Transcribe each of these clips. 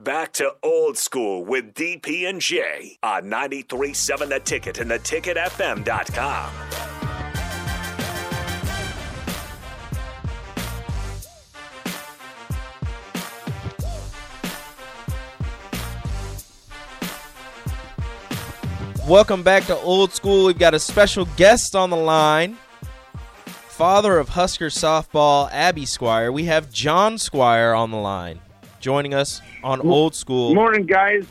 Back to old school with DP and J on 93.7 The Ticket and theticketfm.com. Welcome back to Old School. We've got a special guest on the line. Father of Husker softball, Abbie Squier. We have Jon Squier on the line, joining us on Old School. Morning, guys.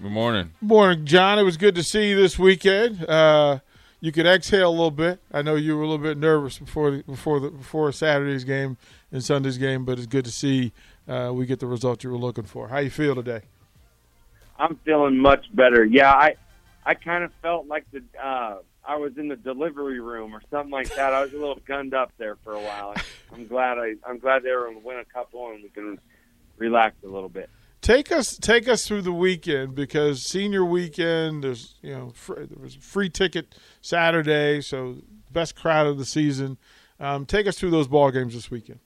Good morning. Morning, Jon. It was good to see you this weekend. Uh, you could exhale a little bit. I know you were a little bit nervous before the, before the, before Saturday's game and Sunday's game, but it's good to see uh, we get the result you were looking for. How you feel today? I'm feeling much better. Yeah, I I kind of felt like the uh, I was in the delivery room or something like that. I was a little gunned up there for a while. I'm glad I I'm glad they were going to win a couple and we can relax a little bit. Take us take us through the weekend because senior weekend there's you know fr- there was a free ticket Saturday, so best crowd of the season. Um, take us through those ball games this weekend.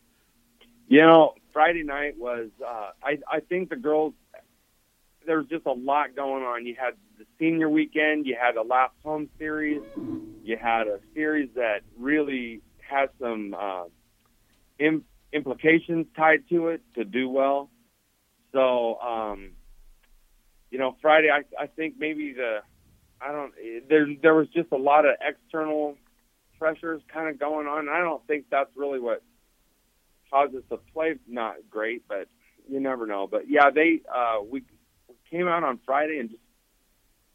You know, Friday night was uh, I I think the girls there was just a lot going on. You had the senior weekend, you had a last home series, you had a series that really has some uh, Im- implications tied to it to do well. So, um, you know, Friday, I, I think maybe the, I don't, there, there was just a lot of external pressures kind of going on. I don't think that's really what caused us to play not great, but you never know. But yeah, they, uh, we came out on Friday and just,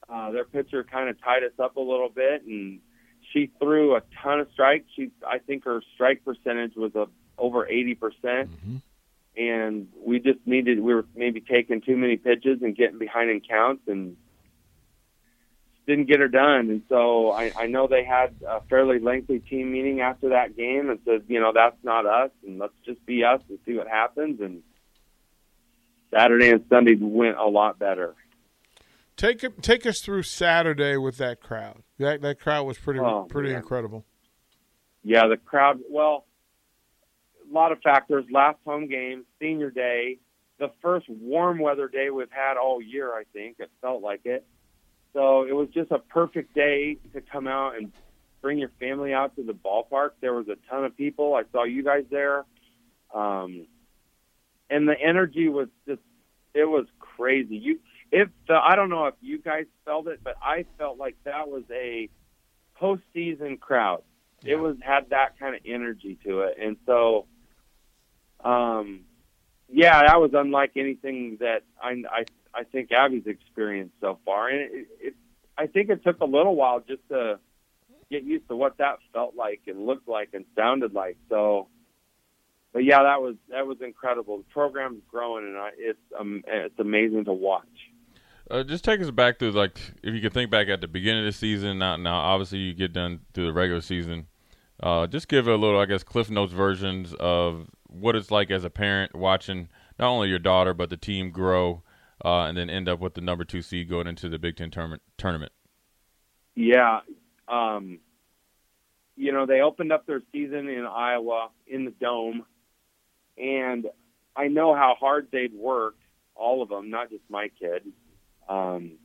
uh, their pitcher kind of tied us up a little bit and she threw a ton of strikes. She, I think her strike percentage was a, over 80%. percent mm-hmm. and we just needed we were maybe taking too many pitches and getting behind in counts and didn't get her done and so I, I know they had a fairly lengthy team meeting after that game and said you know that's not us and let's just be us and see what happens and Saturday and Sunday went a lot better. Take it- take us through Saturday with that crowd. That that crowd was pretty Oh, pretty man. incredible. Yeah, the crowd. Well, a lot of factors. Last home game, senior day, the first warm weather day we've had all year. I think it felt like it. So it was just a perfect day to come out and bring your family out to the ballpark. There was a ton of people. I saw you guys there, um, and the energy was just it was crazy. You, it. I don't know if you guys felt it, but I felt like that was a postseason crowd it was had that kind of energy to it and so um yeah that was unlike anything that i i, I think abbie's experienced so far and it, it i think it took a little while just to get used to what that felt like and looked like and sounded like so but yeah that was that was incredible the program's growing and I, it's um it's amazing to watch Uh, just take us back to like if you could think back at the beginning of the season. Now, now obviously you get done through the regular season. Uh, just give a little, I guess, Cliff Notes versions of what it's like as a parent watching not only your daughter but the team grow, uh, and then end up with the number two seed going into the Big Ten tournament. Tournament. Yeah. Um, you know, they opened up their season in Iowa in the dome, and I know how hard they'd worked, all of them, not just my kid. Um,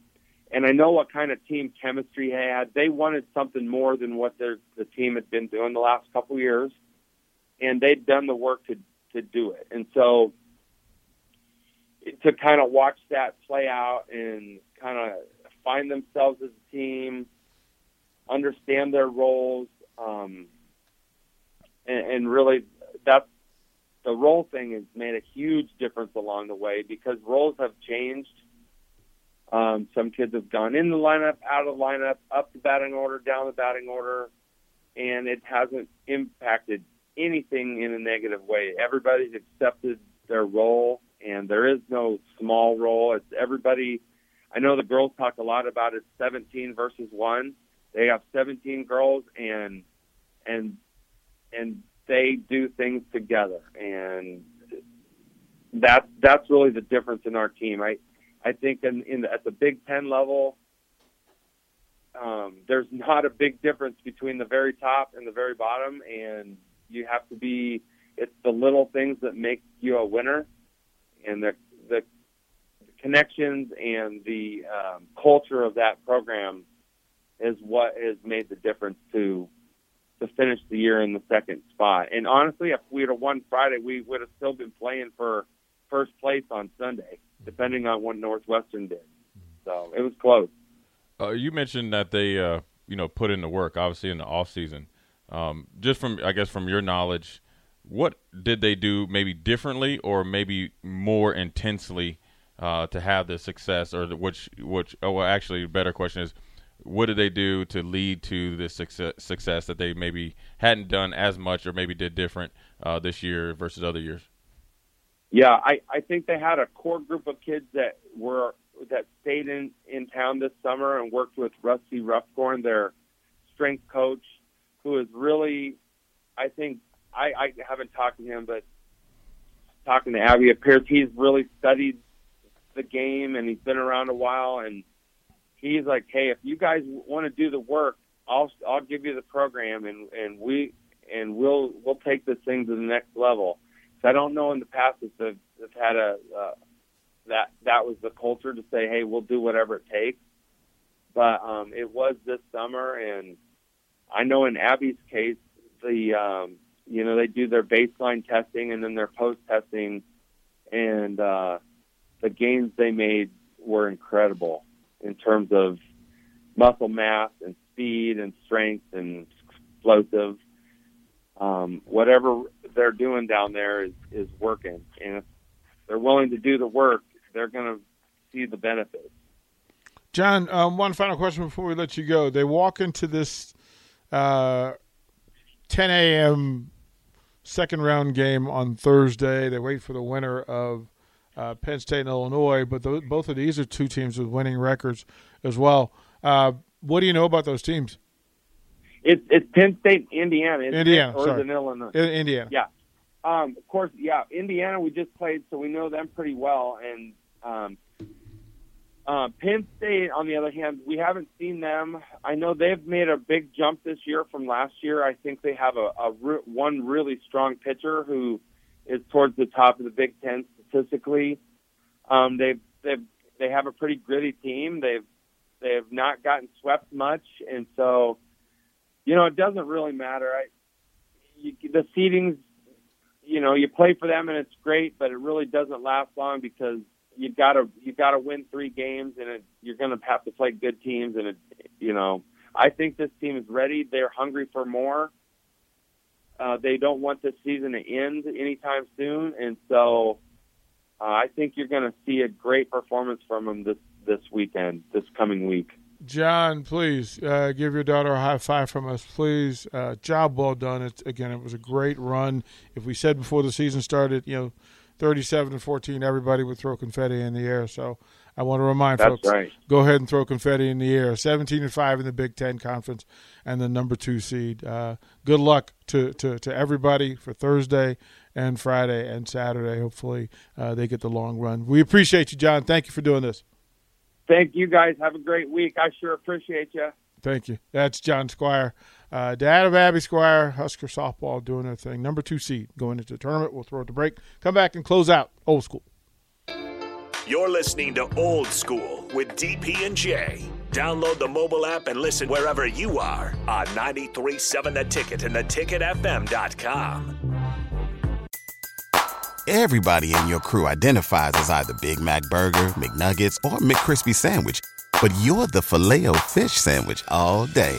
and I know what kind of team chemistry they had. They wanted something more than what their the team had been doing the last couple years, and they'd done the work to to do it. And so to kind of watch that play out and kind of find themselves as a team, understand their roles, um, and, and really that's the role thing has made a huge difference along the way because roles have changed. Um, some kids have gone in the lineup, out of the lineup, up the batting order, down the batting order, and it hasn't impacted anything in a negative way. Everybody's accepted their role and there is no small role. It's everybody. I know the girls talk a lot about it. 17 versus one. They have 17 girls, and and and they do things together, and that's that's really the difference in our team. I I think in, in the, at the Big Ten level, um, there's not a big difference between the very top and the very bottom, and you have to be. It's the little things that make you a winner, and the the connections and the um, culture of that program is what has made the difference to to finish the year in the second spot. And honestly, if we'd have won Friday, we would have still been playing for first place on Sunday, depending on what Northwestern did. So it was close. Uh, you mentioned that they, uh, you know, put in the work, obviously in the off season. Um, just from, I guess, from your knowledge, what did they do maybe differently or maybe more intensely uh, to have the success, or the, which, which? Oh, well, actually, better question is, what did they do to lead to this success, success that they maybe hadn't done as much or maybe did different uh, this year versus other years? Yeah, I, I think they had a core group of kids that were that stayed in, in town this summer and worked with Rusty Ruffcorn, their strength coach, who is really, I think, I, I haven't talked to him, but talking to Abbie, appears he's really studied the game and he's been around a while and he's like, hey, if you guys want to do the work, I'll I'll give you the program and and we and we'll we'll take this thing to the next level. So I don't know in the past if they've, they've had a uh, that that was the culture to say, hey, we'll do whatever it takes. But um, it was this summer, and I know in Abbie's case, the um, you know they do their baseline testing and then their post testing, and uh, the gains they made were incredible in terms of muscle mass and speed and strength and explosive. Um, whatever they're doing down there is, is working. And if they're willing to do the work, they're going to see the benefits. Jon, um, one final question before we let you go. They walk into this uh, 10 a.m. second round game on Thursday. They wait for the winner of uh, Penn State and Illinois, but th- both of these are two teams with winning records as well. Uh, what do you know about those teams? It's it's Penn State, Indiana, Indiana, or sorry. is it Illinois? In- Indiana. Yeah. Um, of course, yeah. Indiana, we just played, so we know them pretty well. And um, uh, Penn State, on the other hand, we haven't seen them. I know they've made a big jump this year from last year. I think they have a, a re- one really strong pitcher who is towards the top of the Big Ten statistically. Um, they've they've they have a pretty gritty team. They've they've not gotten swept much, and so you know it doesn't really matter. I you, the seedings, you know, you play for them and it's great, but it really doesn't last long because you gotta you've gotta win three games, and it, you're gonna have to play good teams, and it, you know. I think this team is ready. They're hungry for more. Uh, they don't want this season to end anytime soon, and so uh, I think you're going to see a great performance from them this this weekend, this coming week. Jon, please uh, give your daughter a high five from us, please. Uh, job well done. It, again, it was a great run. If we said before the season started, you know, 37 and 14, everybody would throw confetti in the air. So I want to remind That's folks, right. go ahead and throw confetti in the air. 17 and 5 in the Big Ten Conference and the number two seed. Uh, good luck to, to, to everybody for Thursday and Friday and Saturday. Hopefully uh, they get the long run. We appreciate you, Jon. Thank you for doing this. Thank you guys. Have a great week. I sure appreciate you. Thank you. That's Jon Squier, uh, dad of Abbie Squier, Husker softball doing their thing. Number two seed going into the tournament. We'll throw it to break. Come back and close out old school. You're listening to Old School with DP and J. Download the mobile app and listen wherever you are on 937 The Ticket and theticketfm.com. Everybody in your crew identifies as either Big Mac Burger, McNuggets, or McCrispy Sandwich. But you're the filet fish Sandwich all day.